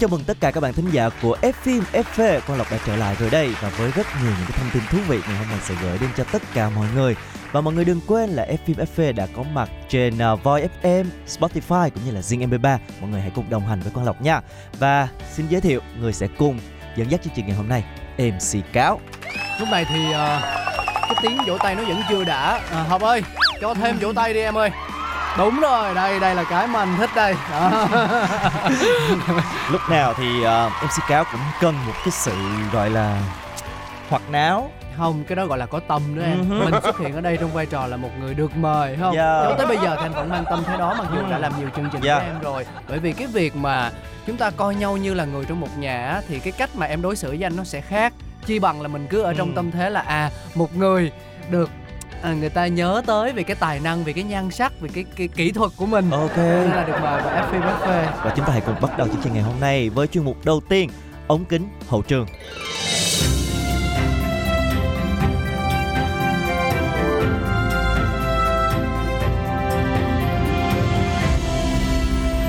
chào mừng tất cả các bạn thính giả của F phim FV Quang Lộc đã trở lại rồi đây và với rất nhiều những cái thông tin thú vị ngày hôm nay sẽ gửi đến cho tất cả mọi người. Và mọi người đừng quên là F phim FV đã có mặt trên uh, Voi FM, Spotify cũng như là Zing MP3 mọi người hãy cùng đồng hành với Quang Lộc nha. Và xin giới thiệu người sẽ cùng dẫn dắt chương trình ngày hôm nay MC Cáo. Lúc này thì uh, cái tiếng vỗ tay nó vẫn chưa đã. À, học ơi cho thêm vỗ tay đi em ơi đúng rồi đây đây là cái mà anh thích đây Đó. lúc nào thì uh, MC Cáo cũng cần một cái sự gọi là hoạt náo không cái đó gọi là có tâm nữa em Ừ mình xuất hiện ở đây trong vai trò là một người được mời không Yeah. cho tới bây giờ thì anh vẫn mang tâm thế đó mặc dù đã làm nhiều chương trình Yeah. với em rồi bởi vì cái việc mà chúng ta coi nhau như là người trong một nhà thì cái cách mà em đối xử với anh nó sẽ khác chi bằng là mình cứ ở trong Ừ. tâm thế là à một người được à, người ta nhớ tới về cái tài năng về cái nhan sắc về cái, cái kỹ thuật của mình. Ok. Nên là được mời vào FP Buffet. Và chúng ta hãy cùng bắt đầu chương trình ngày hôm nay với chuyên mục đầu tiên ống kính hậu trường.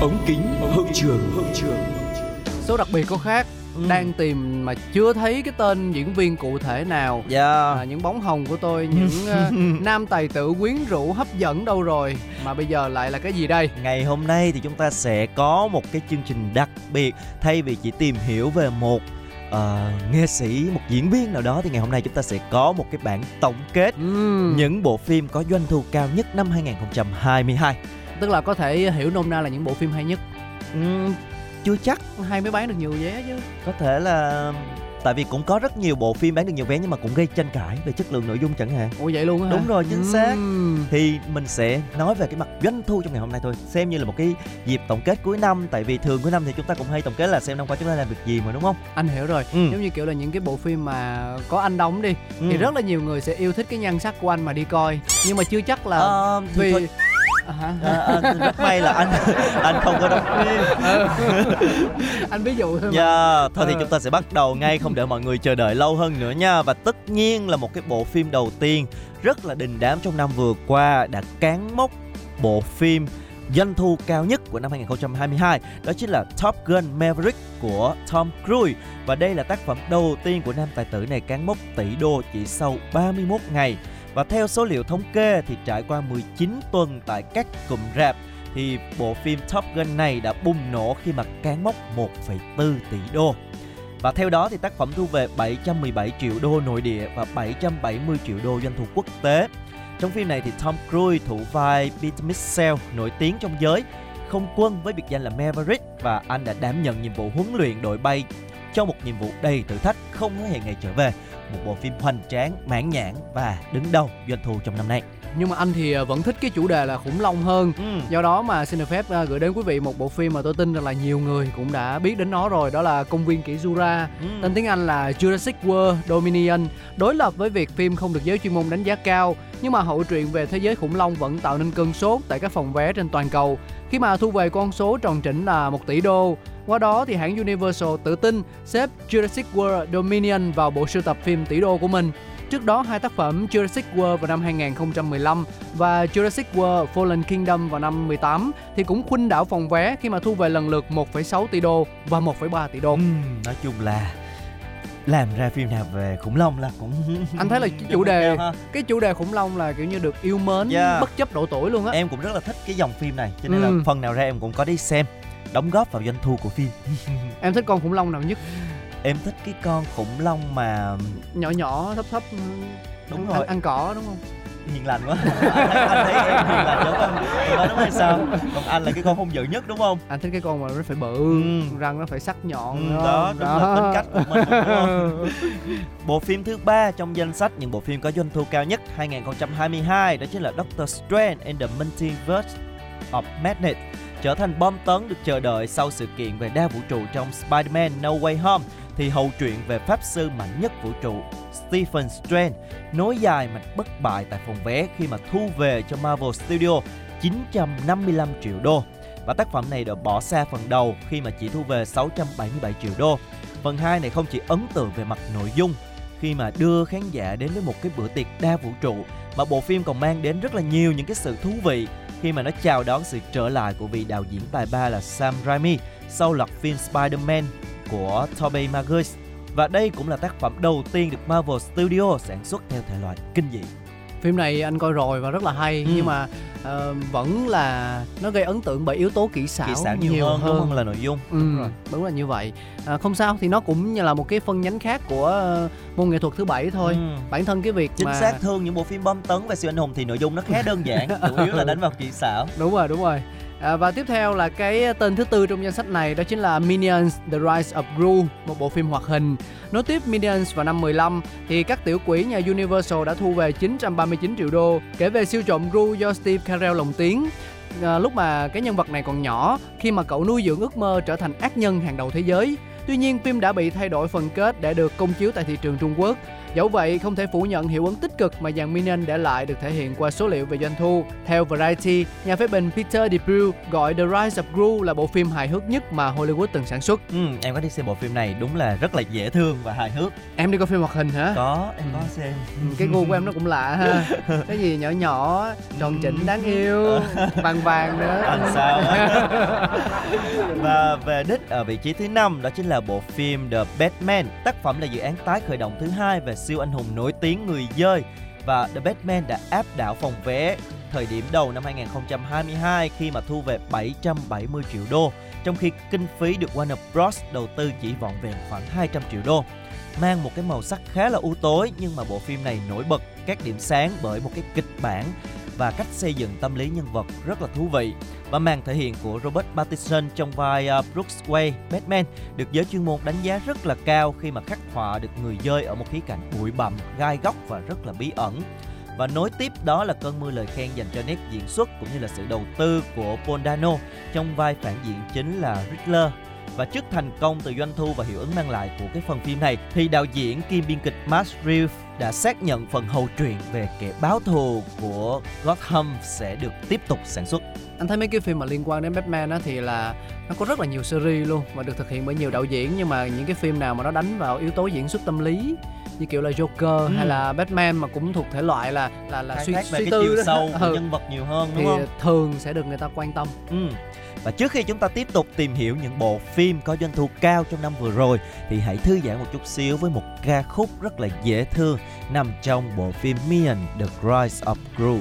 ống kính hậu trường hậu trường. Số đặc biệt có khác Ừ. đang tìm mà chưa thấy cái tên diễn viên cụ thể nào Yeah. à, những bóng hồng của tôi những ờ, nam tài tử quyến rũ hấp dẫn đâu rồi mà bây giờ lại là cái gì đây Ngày hôm nay thì chúng ta sẽ có một cái chương trình đặc biệt thay vì chỉ tìm hiểu về một ờ, nghệ sĩ, một diễn viên nào đó thì ngày hôm nay chúng ta sẽ có một cái bản tổng kết Ừm, những bộ phim có doanh thu cao nhất năm 2022. tức là có thể hiểu nôm na là những bộ phim hay nhất Ừm, chưa chắc hay mới bán được nhiều vé chứ có thể là tại vì cũng có rất nhiều bộ phim bán được nhiều vé nhưng mà cũng gây tranh cãi về chất lượng nội dung chẳng hạn. ủa vậy luôn á hả Đúng rồi, chính xác. Ừm, thì mình sẽ nói về cái mặt doanh thu trong ngày hôm nay thôi xem như là một cái dịp tổng kết cuối năm tại vì thường cuối năm thì chúng ta cũng hay tổng kết là xem năm qua chúng ta làm được gì mà đúng không anh hiểu rồi Ừ. giống như kiểu là những cái bộ phim mà có anh đóng đi ừ. thì rất là nhiều người sẽ yêu thích cái nhan sắc của anh mà đi coi nhưng mà chưa chắc là thì vì thôi, À à, à, rất may là anh anh không có đóng phim Ừ. anh ví dụ thôi mà. yeah, thôi thì Ờ. chúng ta sẽ bắt đầu ngay không để mọi người chờ đợi lâu hơn nữa nha và tất nhiên là một cái bộ phim đầu tiên rất là đình đám trong năm vừa qua đã cán mốc bộ phim doanh thu cao nhất của năm 2022 đó chính là Top Gun Maverick của Tom Cruise và đây là tác phẩm đầu tiên của nam tài tử này cán mốc tỷ đô chỉ sau 31 ngày và theo số liệu thống kê thì trải qua 19 tuần tại các cụm rạp thì bộ phim Top Gun này đã bùng nổ khi mà cán mốc 1,4 tỷ đô. Và theo đó thì tác phẩm thu về 717 triệu đô nội địa và 770 triệu đô doanh thu quốc tế. Trong phim này thì Tom Cruise thủ vai Peter Mitchell nổi tiếng trong giới không quân với biệt danh là Maverick và anh đã đảm nhận nhiệm vụ huấn luyện đội bay cho một nhiệm vụ đầy thử thách không hề hẹn ngày trở về. Một bộ phim hoành tráng, mãn nhãn và đứng đầu doanh thu trong năm nay nhưng mà anh thì à, vẫn thích cái chủ đề là khủng long hơn. Ừ. do đó mà xin được phép gửi đến quý vị một bộ phim mà tôi tin rằng là nhiều người cũng đã biết đến nó rồi đó là công viên kỷ Jura Ừ. tên tiếng Anh là Jurassic World Dominion. Đối lập với việc phim không được giới chuyên môn đánh giá cao nhưng mà hậu truyện về thế giới khủng long vẫn tạo nên cơn sốt tại các phòng vé trên toàn cầu. Khi mà thu về con số tròn trĩnh là 1 tỷ đô. Qua đó thì hãng Universal tự tin xếp Jurassic World Dominion vào bộ sưu tập phim tỷ đô của mình Trước đó hai tác phẩm Jurassic World vào năm 2015 và Jurassic World Fallen Kingdom vào năm 18 thì cũng khuynh đảo phòng vé khi mà thu về lần lượt 1,6 tỷ đô và 1,3 tỷ đô. Ừm, nói chung là làm ra phim nào về khủng long là cũng Anh thấy là cái chủ đề cái chủ đề khủng long là kiểu như được yêu mến Yeah. bất chấp độ tuổi luôn á. em cũng rất là thích cái dòng phim này cho nên Ừ. là phần nào ra em cũng có đi xem đóng góp vào doanh thu của phim Em thích con khủng long nào nhất? Em thích cái con khủng long mà Nhỏ nhỏ thấp thấp Đúng ăn, rồi. ăn, ăn cỏ đúng không? hiền lành quá anh thấy, anh thấy em hiền lành giống anh nói đúng hay sao còn anh là cái con hung dữ nhất đúng không Anh thích cái con mà nó phải bự, Ừ. răng nó phải sắc nhọn Ừ, đúng đó không? đúng là tính cách của mình đúng không bộ phim thứ ba trong danh sách những bộ phim có doanh thu cao nhất 2022 đó chính là Doctor Strange and the Multiverse of Madness trở thành bom tấn được chờ đợi sau sự kiện về đa vũ trụ trong Spider-Man No Way Home thì hậu truyện về pháp sư mạnh nhất vũ trụ, Stephen Strange, nối dài mạch bất bại tại phòng vé khi mà thu về cho Marvel Studio 955 triệu đô. Và tác phẩm này được bỏ xa phần đầu khi mà chỉ thu về 677 triệu đô. Phần 2 này không chỉ ấn tượng về mặt nội dung khi mà đưa khán giả đến với một cái bữa tiệc đa vũ trụ, mà bộ phim còn mang đến rất là nhiều những cái sự thú vị khi mà nó chào đón sự trở lại của vị đạo diễn tài ba là Sam Raimi sau loạt phim Spider-Man của Tobey Maguire. Và đây cũng là tác phẩm đầu tiên được Marvel Studio sản xuất theo thể loại kinh dị. Phim này anh coi rồi và rất là hay Ừ. nhưng mà ờ, vẫn là nó gây ấn tượng bởi yếu tố kỹ xảo, Kỹ xảo nhiều, hơn, đúng không là nội dung. Ừ, đúng là như vậy. À, không sao thì nó cũng như là một cái phân nhánh khác của ờ, môn nghệ thuật thứ bảy thôi. Ừ. Bản thân cái việc Chính mà xác thường những bộ phim bom tấn về siêu anh hùng thì nội dung nó khá đơn giản, chủ yếu là đánh vào kỹ xảo. đúng rồi đúng rồi à, và tiếp theo là cái tên thứ tư trong danh sách này đó chính là Minions The Rise of Gru một bộ phim hoạt hình. Nối tiếp Minions vào năm 15 thì các tiểu quỷ nhà Universal đã thu về 939 triệu đô kể về siêu trộm Gru do Steve Carell lồng tiếng. À, lúc mà cái nhân vật này còn nhỏ khi mà cậu nuôi dưỡng ước mơ trở thành ác nhân hàng đầu thế giới. Tuy nhiên, phim đã bị thay đổi phần kết để được công chiếu tại thị trường Trung Quốc. Dẫu vậy, không thể phủ nhận hiệu ứng tích cực mà dàn Minion để lại được thể hiện qua số liệu về doanh thu. Theo Variety, nhà phê bình Peter DeBrew gọi The Rise of Gru là bộ phim hài hước nhất mà Hollywood từng sản xuất. Ừ, em có đi xem bộ phim này đúng là rất là dễ thương và hài hước. Em đi coi phim hoạt hình hả? Có, em Ừ. có xem. Ừ, Cái gu của em nó cũng lạ ha. Cái gì nhỏ nhỏ, tròn chỉnh đáng yêu, vàng vàng nữa. Làm sao. Và về đích ở vị trí thứ năm đó chính là bộ phim The Batman. Tác phẩm là dự án tái khởi động thứ hai về siêu anh hùng nổi tiếng người dơi và The Batman đã áp đảo phòng vé thời điểm đầu năm 2022 khi mà thu về 770 triệu đô, trong khi kinh phí được Warner Bros đầu tư chỉ vọn vẹn khoảng 200 triệu đô. Mang một cái màu sắc khá là u tối nhưng mà bộ phim này nổi bật các điểm sáng bởi một cái kịch bản và cách xây dựng tâm lý nhân vật rất là thú vị và màn thể hiện của Robert Pattinson trong vai à, uh, Bruce Wayne Batman được giới chuyên môn đánh giá rất là cao khi mà khắc họa được người dơi ở một khía cạnh bụi bặm, gai góc và rất là bí ẩn. Và nối tiếp đó là cơn mưa lời khen dành cho nét diễn xuất cũng như là sự đầu tư của Paul Dano trong vai phản diện chính là Riddler. Và trước thành công từ doanh thu và hiệu ứng mang lại của cái phần phim này thì đạo diễn kiêm biên kịch Matt Reeves đã xác nhận phần hậu truyện về kẻ báo thù của Gotham sẽ được tiếp tục sản xuất. anh thấy mấy cái phim mà liên quan đến Batman á thì là nó có rất là nhiều series luôn và được thực hiện bởi nhiều đạo diễn nhưng mà những cái phim nào mà nó đánh vào yếu tố diễn xuất tâm lý như kiểu là Joker Ừ. hay là Batman mà cũng thuộc thể loại là là là Khai suy suy tư chiều đó. sâu Ừ, nhân vật nhiều hơn thì đúng không? thường sẽ được người ta quan tâm Ừ. Và trước khi chúng ta tiếp tục tìm hiểu những bộ phim có doanh thu cao trong năm vừa rồi, thì hãy thư giãn một chút xíu với một ca khúc rất là dễ thương nằm trong bộ phim Minion The Rise of Gru.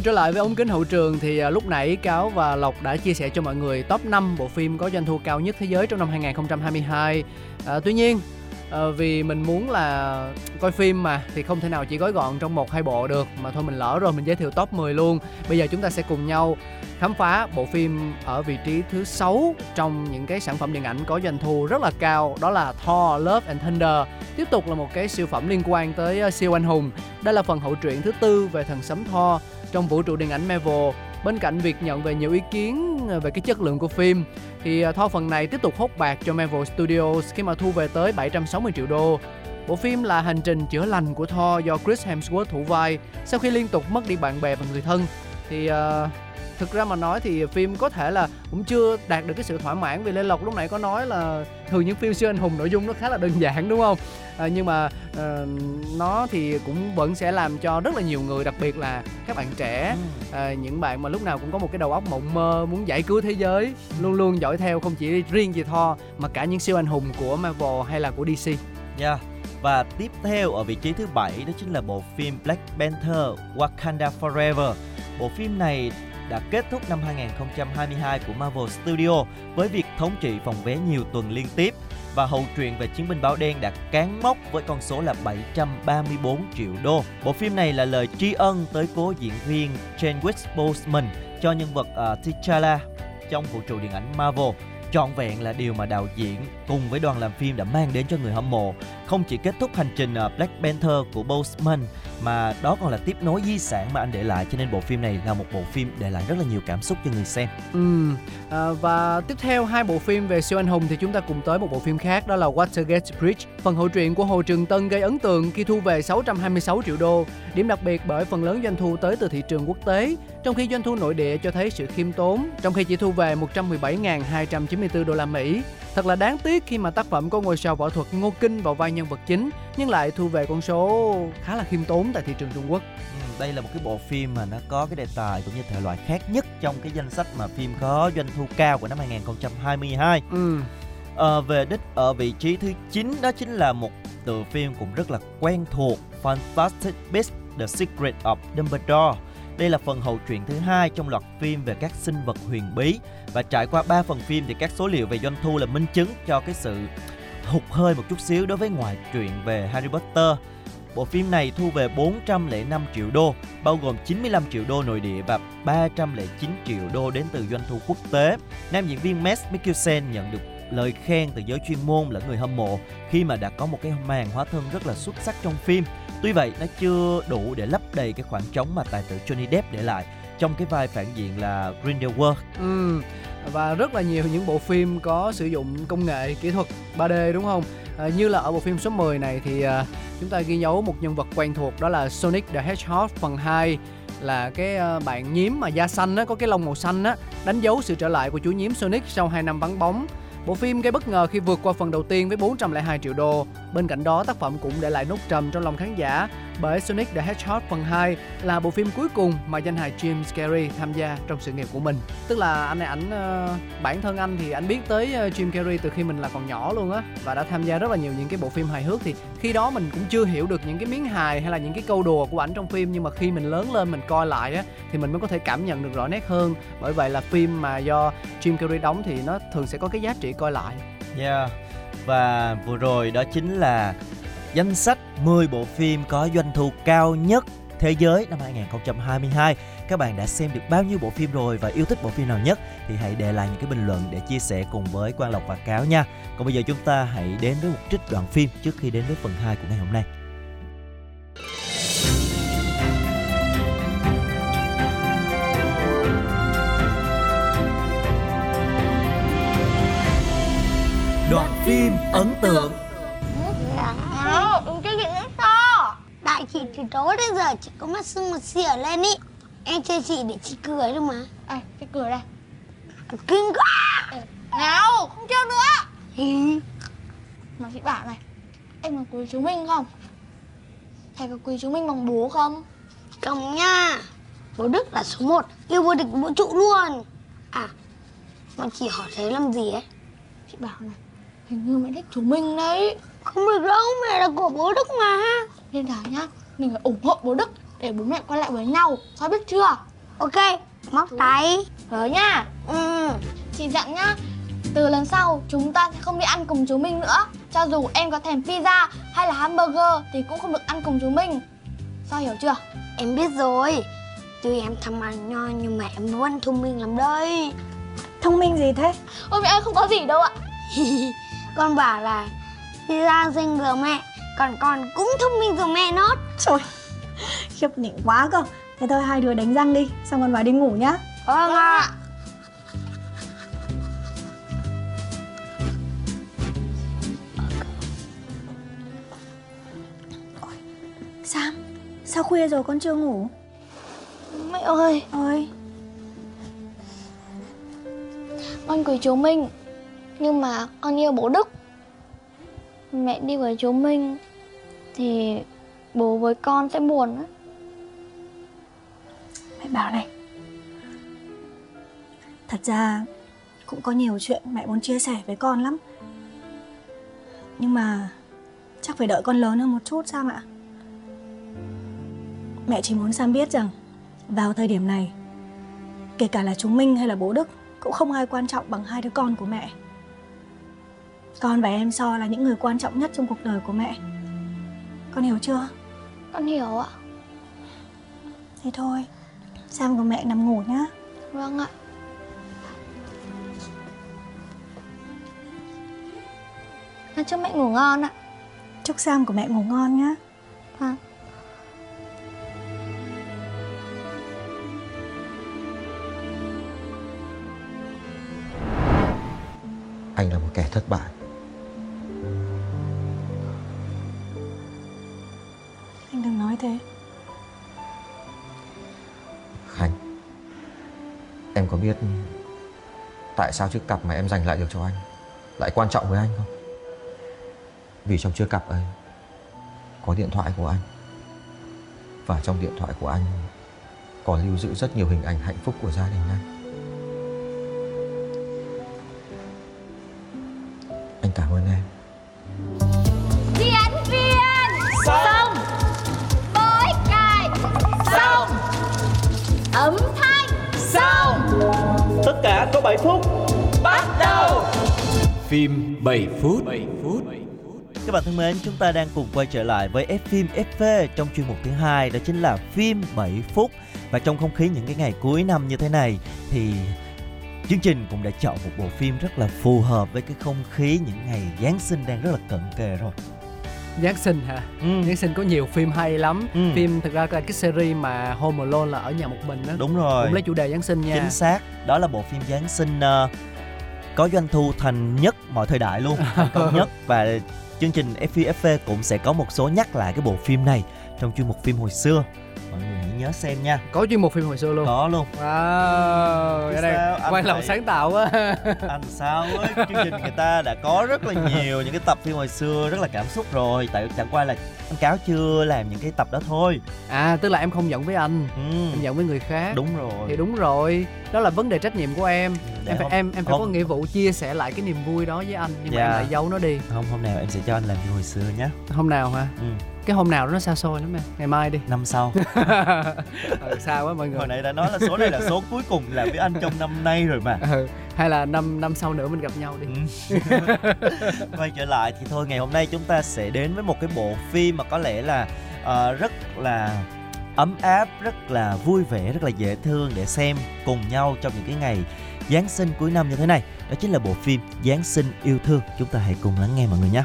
Quay trở lại với ống kính hậu trường thì à, lúc nãy Cáo và Lộc đã chia sẻ cho mọi người top 5 bộ phim có doanh thu cao nhất thế giới trong năm 2022. À, tuy nhiên à, vì mình muốn là coi phim mà thì không thể nào chỉ gói gọn trong một hai bộ được mà thôi mình lỡ rồi mình giới thiệu top 10 luôn. Bây giờ chúng ta sẽ cùng nhau khám phá bộ phim ở vị trí thứ 6 trong những cái sản phẩm điện ảnh có doanh thu rất là cao đó là Thor Love and Thunder. Tiếp tục là một cái siêu phẩm liên quan tới à, siêu anh hùng. Đây là phần hậu truyện thứ tư về thần sấm Thor trong vũ trụ điện ảnh Marvel. Bên cạnh việc nhận về nhiều ý kiến về cái chất lượng của phim thì à, Thor phần này tiếp tục hốt bạc cho Marvel Studios khi mà thu về tới 760 triệu đô. Bộ phim là hành trình chữa lành của Thor do Chris Hemsworth thủ vai sau khi liên tục mất đi bạn bè và người thân. Thì uh, thực ra mà nói thì phim có thể là cũng chưa đạt được cái sự thỏa mãn vì Lê Lộc lúc nãy có nói là thường những phim siêu anh hùng nội dung nó khá là đơn giản đúng không? À, nhưng mà ờ, nó thì cũng vẫn sẽ làm cho rất là nhiều người đặc biệt là các bạn trẻ à, những bạn mà lúc nào cũng có một cái đầu óc mộng mơ muốn giải cứu thế giới luôn luôn dõi theo không chỉ riêng gì Thor mà cả những siêu anh hùng của Marvel hay là của DC Yeah. Và tiếp theo ở vị trí thứ bảy đó chính là bộ phim Black Panther Wakanda Forever. Bộ phim này đã kết thúc năm 2022 của Marvel Studio với việc thống trị phòng vé nhiều tuần liên tiếp và hậu truyện về chiến binh báo đen đã cán mốc với con số là 734 triệu đô. Bộ phim này là lời tri ân tới cố diễn viên Chadwick Boseman cho nhân vật uh, T'Challa trong vũ trụ điện ảnh Marvel trọn vẹn là điều mà đạo diễn cùng với đoàn làm phim đã mang đến cho người hâm mộ. Không chỉ kết thúc hành trình à, Black Panther của Boseman mà đó còn là tiếp nối di sản mà anh để lại cho nên bộ phim này là một bộ phim để lại rất là nhiều cảm xúc cho người xem. Ừ, à, và tiếp theo hai bộ phim về siêu anh hùng thì chúng ta cùng tới một bộ phim khác đó là Watergate Bridge. Phần hậu truyện của Hồ Trường Tân gây ấn tượng khi thu về 626 triệu đô. Điểm đặc biệt bởi phần lớn doanh thu tới từ thị trường quốc tế, trong khi doanh thu nội địa cho thấy sự khiêm tốn, trong khi chỉ thu về 117.294 đô la Mỹ. Thật là đáng tiếc khi mà tác phẩm có ngôi sao võ thuật Ngô Kinh vào vai nhân vật chính, nhưng lại thu về con số khá là khiêm tốn tại thị trường Trung Quốc. Ừ, đây là một cái bộ phim mà nó có cái đề tài cũng như thể loại khác nhất trong cái danh sách mà phim có doanh thu cao của năm 2022. Ừ. Ờ, về đích ở vị trí thứ 9 đó chính là một tựa phim cũng rất là quen thuộc Fantastic Beasts The Secret of Dumbledore. Đây là phần hậu truyện thứ hai trong loạt phim về các sinh vật huyền bí và trải qua 3 phần phim thì các số liệu về doanh thu là minh chứng cho cái sự hụt hơi một chút xíu đối với ngoại truyện về Harry Potter. Bộ phim này thu về 405 triệu đô, bao gồm 95 triệu đô nội địa và 309 triệu đô đến từ doanh thu quốc tế. Nam diễn viên Mads Mikkelsen nhận được lời khen từ giới chuyên môn lẫn người hâm mộ khi mà đã có một cái màn hóa thân rất là xuất sắc trong phim. Tuy vậy, nó chưa đủ để lấp đầy cái khoảng trống mà tài tử Johnny Depp để lại trong cái vai phản diện là Grindelwald. Ừ. Và rất là nhiều những bộ phim có sử dụng công nghệ kỹ thuật 3D đúng không? À, như là ở bộ phim số 10 này thì à, chúng ta ghi dấu một nhân vật quen thuộc đó là Sonic the Hedgehog phần 2 là cái à, bạn nhím mà da xanh á, có cái lông màu xanh á, đánh dấu sự trở lại của chú nhím Sonic sau 2 năm vắng bóng. Bộ phim gây bất ngờ khi vượt qua phần đầu tiên với 402 triệu đô. Bên cạnh đó, tác phẩm cũng để lại nốt trầm trong lòng khán giả bởi Sonic the Hedgehog phần 2 là bộ phim cuối cùng mà danh hài Jim Carrey tham gia trong sự nghiệp của mình. Tức là anh này ảnh ờ, bản thân anh thì anh biết tới ờ, Jim Carrey từ khi mình là còn nhỏ luôn á và đã tham gia rất là nhiều những cái bộ phim hài hước thì khi đó mình cũng chưa hiểu được những cái miếng hài hay là những cái câu đùa của ảnh trong phim nhưng mà khi mình lớn lên mình coi lại á thì mình mới có thể cảm nhận được rõ nét hơn. Bởi vậy là phim mà do Jim Carrey đóng thì nó thường sẽ có cái giá trị coi lại. Yeah. Và vừa rồi đó chính là danh sách 10 bộ phim có doanh thu cao nhất thế giới năm 2022. Các bạn đã xem được bao nhiêu bộ phim rồi và yêu thích bộ phim nào nhất thì hãy để lại những cái bình luận để chia sẻ cùng với Quang Lộc và Cáo nha. Còn bây giờ chúng ta hãy đến với một trích đoạn phim trước khi đến với phần 2 của ngày hôm nay. Đoạn phim ấn tượng chị từ tối đến giờ chỉ có mắt sưng mặt xỉa lên ý. Em chơi chị để chị cười thôi mà. À, cái cười đây. Kinh quá. Nào, không chơi nữa. Hì, Mà chị bảo này Em có quý chú Minh không? Thầy có quý chú Minh bằng bố không? Không nha Bố Đức là số 1 Yêu vô địch vũ trụ luôn. À Mà chị hỏi thế làm gì ấy? Chị bảo này Hình như mẹ thích chú Minh đấy. Không được đâu mẹ là của bố Đức mà. Nên là nhá Mình phải ủng hộ bố Đức Để bố mẹ quay lại với nhau. Sao biết chưa? Ok Móc tay. Nhớ nha. Ừ. Chị dặn nhá Từ lần sau chúng ta sẽ không đi ăn cùng chú Minh nữa. Cho dù em có thèm pizza hay là hamburger Thì cũng không được ăn cùng chú Minh. Sao hiểu chưa? Em biết rồi. Tuy em thầm ăn nho nhưng mà em vẫn thông minh lắm đây Thông minh gì thế? Ôi mẹ ơi không có gì đâu ạ. Con bảo là ra sinh rồi mẹ Còn con cũng thông minh rồi mẹ nốt. Trời Khiếp nhỉnh quá cơ. Thế thôi hai đứa đánh răng đi Xong còn vào đi ngủ nhá. Vâng ạ. Sam Sao khuya rồi con chưa ngủ? Mẹ ơi. Ôi. Con quý chú Minh Nhưng mà con yêu bố Đức Mẹ đi với chú Minh Thì bố với con sẽ buồn á. Mẹ bảo này, Thật ra Cũng có nhiều chuyện mẹ muốn chia sẻ với con lắm. Nhưng mà Chắc phải đợi con lớn hơn một chút Sam ạ? Mẹ chỉ muốn Sam biết rằng Vào thời điểm này, Kể cả là chú Minh hay là bố Đức Cũng không ai quan trọng bằng hai đứa con của mẹ. Con và em So là những người quan trọng nhất trong cuộc đời của mẹ. Con hiểu chưa? Con hiểu ạ. Thế thôi Sam cùng mẹ nằm ngủ nhá. Vâng ạ. À, chúc mẹ ngủ ngon ạ. Chúc Sam của mẹ ngủ ngon nhá. Vâng. Anh là một kẻ thất bại biết tại sao chiếc cặp mà em giành lại được cho anh lại quan trọng với anh không? Vì trong chiếc cặp ấy có điện thoại của anh. Và trong điện thoại của anh có lưu giữ rất nhiều hình ảnh hạnh phúc của gia đình anh. Anh cảm ơn em. Cả có 7 phút Bắt đầu Phim 7 phút 7 phút Các bạn thân mến, chúng ta đang cùng quay trở lại với F phim FV trong chuyên mục thứ hai đó chính là phim 7 phút. Và trong không khí những cái ngày cuối năm như thế này thì chương trình cũng đã chọn một bộ phim rất là phù hợp với cái không khí những ngày Giáng sinh đang rất là cận kề rồi. Giáng sinh hả? Ừ, Giáng sinh có nhiều phim hay lắm. Ừ. Phim thực ra là cái series mà Home Alone là ở nhà một mình đó. đúng rồi. Cũng lấy chủ đề Giáng sinh nha. Chính xác, đó là bộ phim Giáng sinh ờ, có doanh thu thành nhất mọi thời đại luôn, thành công nhất và chương trình FPFV cũng sẽ có một số nhắc lại cái bộ phim này trong chuyên mục phim hồi xưa. Nhớ xem nha. Có chuyên mục phim hồi xưa luôn. Có luôn. Wow sao, anh quay lòng sáng tạo quá. Anh sao ấy chương trình người ta đã có rất là nhiều những cái tập phim hồi xưa rất là cảm xúc rồi. Tại chẳng qua là anh cáo chưa làm những cái tập đó thôi. À tức là em không giận với anh ừ, em giận với người khác. Đúng rồi. Thì đúng rồi. Đó là vấn đề trách nhiệm của em. Để em phải hôm- em em phải hôm- có nghĩa vụ chia sẻ lại cái niềm vui đó với anh. Nhưng mà Dạ. em lại giấu nó đi. Không hôm nào em sẽ cho anh làm phim hồi xưa nhé hôm nào hả? Ừ, cái hôm nào đó nó xa xôi lắm em. Ngày mai đi. Năm sau. Ừ, xa quá mọi người. Hồi nãy đã nói là số này là số cuối cùng làm với anh trong năm nay rồi mà. Ừ. hay là năm năm sau nữa mình gặp nhau đi. Ừ. quay trở lại thì thôi ngày hôm nay chúng ta sẽ đến với một cái bộ phim mà có lẽ là ờ, rất là ấm áp rất là vui vẻ rất là dễ thương để xem cùng nhau trong những cái ngày Giáng sinh cuối năm như thế này. Đó chính là bộ phim Giáng sinh yêu thương. Chúng ta hãy cùng lắng nghe mọi người nhé.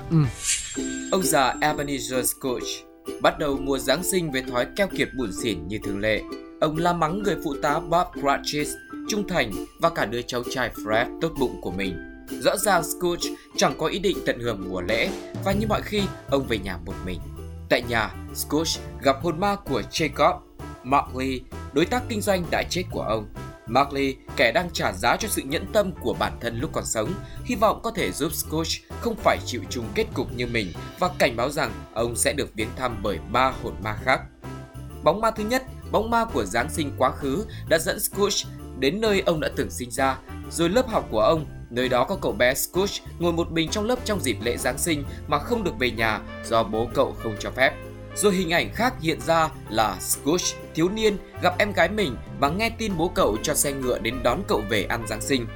Ông già Ebenezer Scrooge bắt đầu mùa Giáng sinh với thói keo kiệt buồn xỉn như thường lệ. Ông la mắng người phụ tá Bob Cratchit, trung thành và cả đứa cháu trai Fred tốt bụng của mình. Rõ ràng Scrooge chẳng có ý định tận hưởng mùa lễ và như mọi khi ông về nhà một mình. Tại nhà, Scrooge gặp hồn ma của Jacob, Marley, đối tác kinh doanh đã chết của ông. Marley, kẻ đang trả giá cho sự nhẫn tâm của bản thân lúc còn sống, hy vọng có thể giúp Scrooge không phải chịu chung kết cục như mình và cảnh báo rằng ông sẽ được viếng thăm bởi ba hồn ma khác. Bóng ma thứ nhất, bóng ma của Giáng sinh quá khứ đã dẫn Scrooge đến nơi ông đã từng sinh ra, rồi lớp học của ông, nơi đó có cậu bé Scrooge ngồi một mình trong lớp trong dịp lễ Giáng sinh mà không được về nhà do bố cậu không cho phép. Rồi hình ảnh khác hiện ra là Scrooge, thiếu niên, gặp em gái mình và nghe tin bố cậu cho xe ngựa đến đón cậu về ăn Giáng sinh.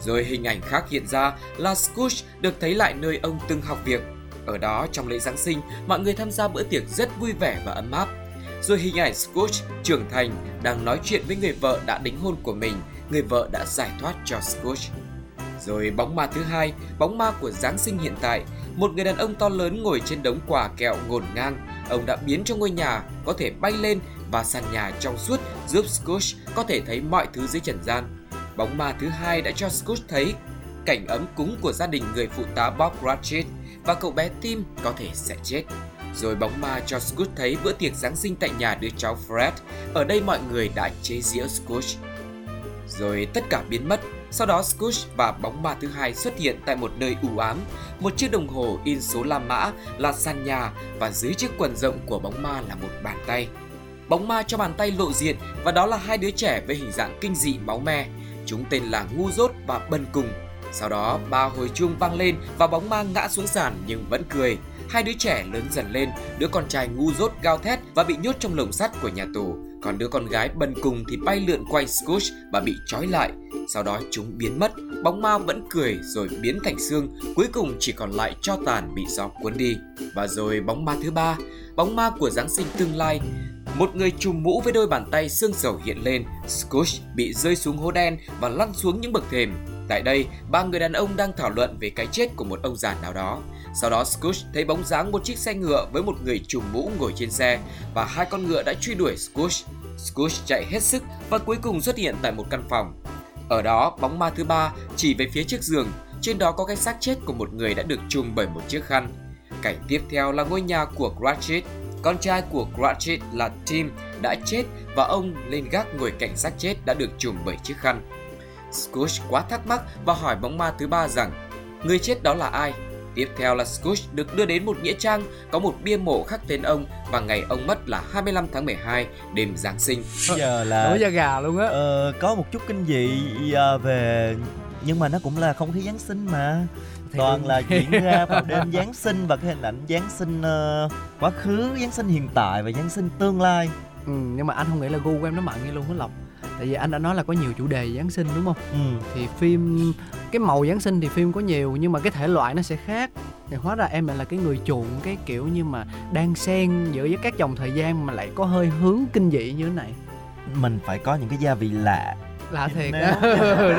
Rồi hình ảnh khác hiện ra là Scrooge được thấy lại nơi ông từng học việc. Ở đó trong lễ Giáng sinh, mọi người tham gia bữa tiệc rất vui vẻ và ấm áp. Rồi hình ảnh Scrooge trưởng thành đang nói chuyện với người vợ đã đính hôn của mình, người vợ đã giải thoát cho Scrooge. Rồi bóng ma thứ hai, bóng ma của Giáng sinh hiện tại, một người đàn ông to lớn ngồi trên đống quà kẹo ngổn ngang. Ông đã biến cho ngôi nhà có thể bay lên và sàn nhà trong suốt giúp Scrooge có thể thấy mọi thứ dưới trần gian. Bóng ma thứ hai đã cho Scrooge thấy cảnh ấm cúng của gia đình người phụ tá Bob Cratchit và cậu bé Tim có thể sẽ chết. Rồi bóng ma cho Scrooge thấy bữa tiệc Giáng sinh tại nhà đứa cháu Fred. Ở đây mọi người đã chế giễu Scrooge. Rồi tất cả biến mất. Sau đó Scrooge và bóng ma thứ hai xuất hiện tại một nơi u ám. Một chiếc đồng hồ in số La Mã là sàn nhà và dưới chiếc quần rộng của bóng ma là một bàn tay. Bóng ma cho bàn tay lộ diện và đó là hai đứa trẻ với hình dạng kinh dị máu me. Chúng tên là Ngu Dốt và Bần Cùng. Sau đó ba hồi chuông vang lên và bóng ma ngã xuống sàn nhưng vẫn cười. Hai đứa trẻ lớn dần lên, đứa con trai ngu dốt gào thét và bị nhốt trong lồng sắt của nhà tù. Còn đứa con gái bần cùng thì bay lượn quanh Scrooge và bị trói lại. Sau đó chúng biến mất, bóng ma vẫn cười rồi biến thành xương, cuối cùng chỉ còn lại cho tàn bị gió cuốn đi. Và rồi bóng ma thứ ba, bóng ma của Giáng sinh tương lai. Một người trùm mũ với đôi bàn tay xương sầu hiện lên, Scrooge bị rơi xuống hố đen và lăn xuống những bậc thềm. Tại đây, ba người đàn ông đang thảo luận về cái chết của một ông già nào đó. Sau đó Scrooge thấy bóng dáng một chiếc xe ngựa với một người trùm mũ ngồi trên xe và hai con ngựa đã truy đuổi Scrooge. Scrooge chạy hết sức và cuối cùng xuất hiện tại một căn phòng. Ở đó, bóng ma thứ ba chỉ về phía chiếc giường, trên đó có cái xác chết của một người đã được trùm bởi một chiếc khăn. Cảnh tiếp theo là ngôi nhà của Cratchit. Con trai của Cratchit là Tim đã chết và ông lên gác ngồi cạnh xác chết đã được trùm bởi chiếc khăn. Scrooge quá thắc mắc và hỏi bóng ma thứ ba rằng người chết đó là ai. Tiếp theo là Scrooge được đưa đến một nghĩa trang có một bia mộ khắc tên ông và ngày ông mất là 25 tháng 12 đêm Giáng sinh. giờ là nổi da gà luôn á ờ, có một chút kinh dị ờ, về nhưng mà nó cũng là không khí Giáng sinh mà toàn là diễn ra vào đêm Giáng sinh và cái hình ảnh Giáng sinh ờ, quá khứ, Giáng sinh hiện tại và Giáng sinh tương lai. ừ, nhưng mà anh không nghĩ là gu của em nó mặn như luôn á lộc tại vì anh đã nói là có nhiều chủ đề giáng sinh đúng không? Ừ. thì phim cái màu giáng sinh thì phim có nhiều nhưng mà cái thể loại nó sẽ khác. Thì hóa ra em lại là cái người chuộng cái kiểu như mà đang xen giữa với các dòng thời gian mà lại có hơi hướng kinh dị như thế này. Mình phải có những cái gia vị lạ. Lạ thiệt á.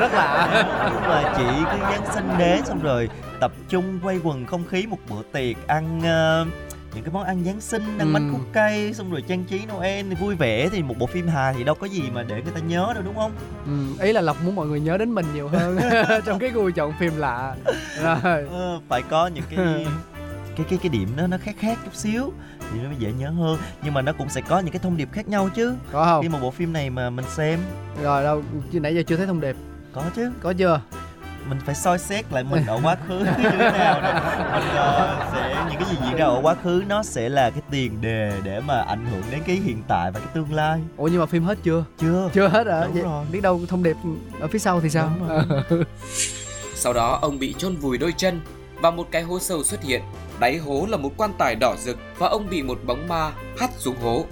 Rất lạ. Nhưng mà chỉ cái Giáng sinh đến xong rồi tập trung quay quần không khí một bữa tiệc ăn ờ, những cái món ăn Giáng sinh ăn Ừ. bánh cúc cây xong rồi trang trí Noel vui vẻ. Thì một bộ phim hài thì đâu có gì mà để người ta nhớ đâu đúng không? ừ, ý là lộc muốn mọi người nhớ đến mình nhiều hơn trong cái gu chọn phim lạ. Rồi. Ờ, phải có những cái cái cái cái điểm nó nó khác khác chút xíu thì nó mới dễ nhớ hơn. Nhưng mà nó cũng sẽ có những cái thông điệp khác nhau chứ. Có không? Khi mà bộ phim này mà mình xem. Rồi đâu nãy giờ chưa thấy thông điệp. Có chứ. Có chưa mình phải soi xét lại mình ở quá khứ như thế nào nè mình uh, sẽ những cái gì diễn ra ở quá khứ nó sẽ là cái tiền đề để mà ảnh hưởng đến cái hiện tại và cái tương lai ủa nhưng mà phim hết chưa chưa chưa hết à Đúng Vậy rồi. biết đâu thông điệp ở phía sau thì sao Đúng rồi. Sau đó ông bị chôn vùi đôi chân và một cái hố sâu xuất hiện. Đáy hố là một quan tài đỏ rực và ông bị một bóng ma hắt xuống hố.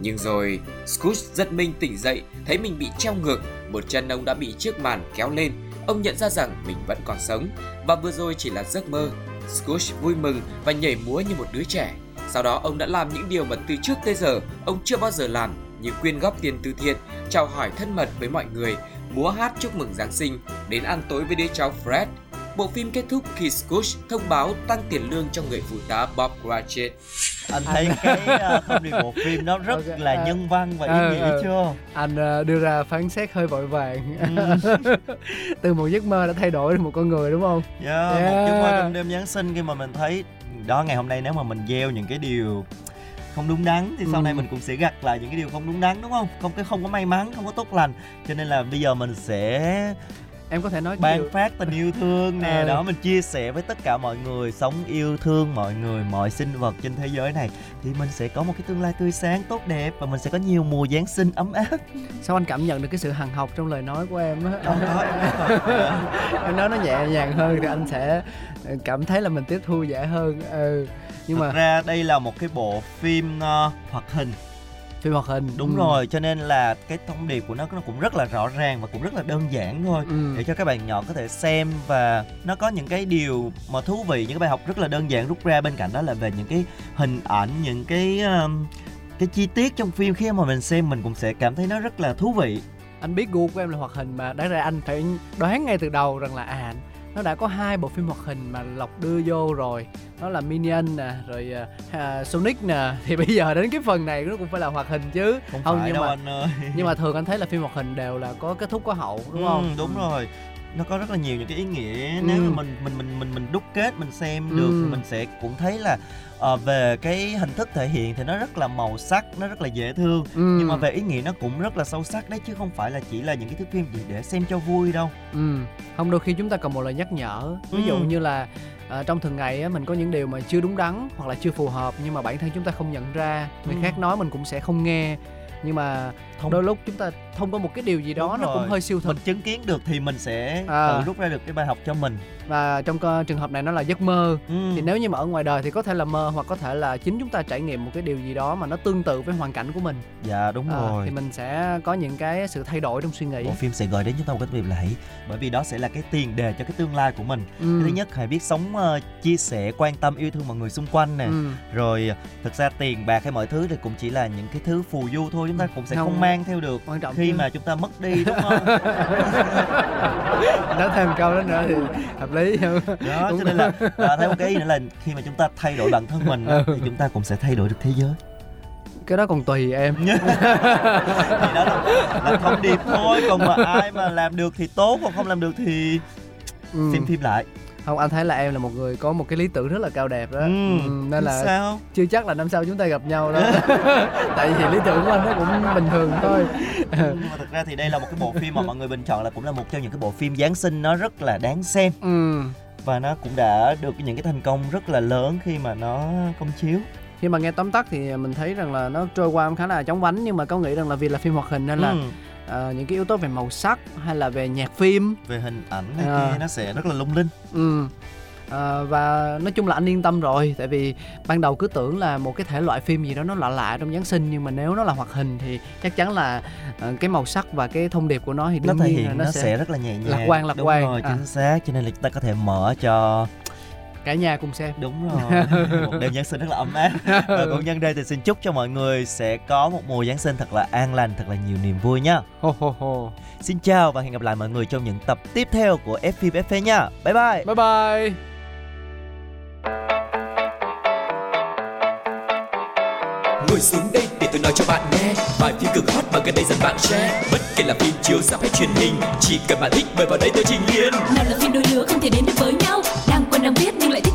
Nhưng rồi, Scrooge giật mình tỉnh dậy, thấy mình bị treo ngược, một chân ông đã bị chiếc màn kéo lên. Ông nhận ra rằng mình vẫn còn sống và vừa rồi chỉ là giấc mơ. Scrooge vui mừng và nhảy múa như một đứa trẻ. Sau đó ông đã làm những điều mà từ trước tới giờ ông chưa bao giờ làm như quyên góp tiền từ thiện, chào hỏi thân mật với mọi người, múa hát chúc mừng Giáng sinh, đến ăn tối với đứa cháu Fred. Bộ phim kết thúc khi Scrooge thông báo tăng tiền lương cho người phụ tá Bob Cratchit. anh thấy cái uh, thông điệp bộ phim nó rất Ok, là à. nhân văn và ý nghĩa ờ. chưa anh ờ, đưa ra phán xét hơi vội vàng Ừ. từ một giấc mơ đã thay đổi được một con người đúng không Yeah, một Yeah. giấc mơ trong đêm Giáng sinh khi mà mình thấy đó ngày hôm nay nếu mà mình gieo những cái điều không đúng đắn thì sau Ừ. này mình cũng sẽ gặt lại những cái điều không đúng đắn đúng không? Không cái không có may mắn, không có tốt lành. Cho nên là bây giờ mình sẽ em có thể nói ban điều- phát tình yêu thương nè, Ừ. đó mình chia sẻ với tất cả mọi người. Sống yêu thương mọi người, mọi sinh vật trên thế giới này. Thì mình sẽ có một cái tương lai tươi sáng tốt đẹp và mình sẽ có nhiều mùa Giáng sinh ấm áp. sao anh cảm nhận được cái sự hằng học trong lời nói của em á? Không có, em nói nó nhẹ nhàng hơn thì anh sẽ ờ, cảm thấy là mình tiếp thu dễ hơn. Ừ nhưng Thật mà ra đây là một cái bộ phim ờ, hoạt hình phim hoạt hình Đúng ừ. rồi, cho nên là cái thông điệp của nó nó cũng rất là rõ ràng và cũng rất là đơn giản thôi Ừ. để cho các bạn nhỏ có thể xem và nó có những cái điều mà thú vị, những cái bài học rất là đơn giản rút ra bên cạnh đó là về những cái hình ảnh, những cái um, cái chi tiết trong phim khi mà mình xem mình cũng sẽ cảm thấy nó rất là thú vị. anh biết gu của em là hoạt hình mà đáng ra anh phải đoán ngay từ đầu rằng là à nó đã có hai bộ phim hoạt hình mà lộc đưa vô rồi. Đó là Minion nè rồi à, Sonic nè. Thì bây giờ đến cái phần này nó cũng phải là hoạt hình chứ. Không, Không, phải nhưng đâu mà- anh ơi. nhưng mà thường anh thấy là phim hoạt hình đều là có kết thúc có hậu đúng Ừ, không? đúng rồi. Nó có rất là nhiều những cái ý nghĩa Ừ. nếu mà mình mình mình mình mình đúc kết mình xem Ừ. được thì mình sẽ cũng thấy là ờ, về cái hình thức thể hiện thì nó rất là màu sắc, nó rất là dễ thương. ừ. nhưng mà về ý nghĩa nó cũng rất là sâu sắc đấy chứ không phải là chỉ là những cái thước phim chỉ để xem cho vui đâu Ừ, không đôi khi chúng ta cần một lời nhắc nhở ví dụ Ừ. như là à, trong thường ngày á, mình có những điều mà chưa đúng đắn hoặc là chưa phù hợp nhưng mà bản thân chúng ta không nhận ra người Ừ. khác nói mình cũng sẽ không nghe nhưng mà Thông- đôi lúc chúng ta thông qua một cái điều gì đó Đúng nó cũng rồi. hơi siêu thực mình chứng kiến được thì mình sẽ À. tự rút ra được cái bài học cho mình và trong trường hợp này nó là giấc mơ ừ. thì nếu như mà ở ngoài đời thì có thể là mơ hoặc có thể là chính chúng ta trải nghiệm một cái điều gì đó mà nó tương tự với hoàn cảnh của mình dạ đúng À, rồi thì mình sẽ có những cái sự thay đổi trong suy nghĩ bộ phim sẽ gợi đến chúng ta một cái việc là hãy bởi vì đó sẽ là cái tiền đề cho cái tương lai của mình ừ. thứ nhất hãy biết sống ờ, chia sẻ quan tâm yêu thương mọi người xung quanh nè ừ. rồi thực ra tiền bạc hay mọi thứ thì cũng chỉ là những cái thứ phù du thôi chúng ta cũng sẽ không, Không. mang theo được quan trọng khi chứ. mà chúng ta mất đi đúng không nói thêm câu đó nữa thì hợp lý đó Đúng cho nên là à, thêm một cái ý nữa là khi mà chúng ta thay đổi bản thân mình Ừ. thì chúng ta cũng sẽ thay đổi được thế giới cái đó còn tùy em thì đó là, là thông điệp thôi còn mà ai mà làm được thì tốt còn không làm được thì ừ. xem phim lại không anh thấy là em là một người có một cái lý tưởng rất là cao đẹp đó ừ. Ừ, nên là sao chưa chắc là năm sau chúng ta gặp nhau đâu tại vì lý tưởng của anh nó cũng bình thường thôi nhưng mà thực ra thì đây là một cái bộ phim mà mọi người bình chọn là cũng là một trong những cái bộ phim giáng sinh nó rất là đáng xem ừ. và nó cũng đã được những cái thành công rất là lớn khi mà nó công chiếu khi mà nghe tóm tắt thì mình thấy rằng là nó trôi qua khá là chóng vánh nhưng mà có nghĩ rằng là vì là phim hoạt hình nên là ừ. Ờ, những cái yếu tố về màu sắc hay là về nhạc phim về hình ảnh này À. kia nó sẽ rất là lung linh ừ. Ờ, và nói chung là anh yên tâm rồi tại vì ban đầu cứ tưởng là một cái thể loại phim gì đó nó lạ lạ trong Giáng sinh nhưng mà nếu nó là hoạt hình thì chắc chắn là ờ, cái màu sắc và cái thông điệp của nó thì nó đương thể nhiên hiện là nó, nó, sẽ... rất là nhẹ nhàng lạc quan, lạc đúng quan. rồi À. chính xác cho nên là chúng ta có thể mở cho cả nhà cùng xem. Đúng rồi. Một đêm giáng sinh rất là ấm áp. Và cũng nhân đây thì xin chúc cho mọi người sẽ có một mùa giáng sinh thật là an lành thật là nhiều niềm vui nhá ho ho ho. Xin chào và hẹn gặp lại mọi người trong những tập tiếp theo của F phim FP nha. Bye bye. Bye bye. Ngồi xuống đây để tôi nói cho bạn nghe. Bài phim cực hot mà gần đây dần bạn share. Bất kể là phim chiếu rạp hay truyền hình Chỉ cần bạn thích mời vào đây tôi trình liền. Nào là phim đôi lứa không thể đến được với nhau đang đang biết nhưng lại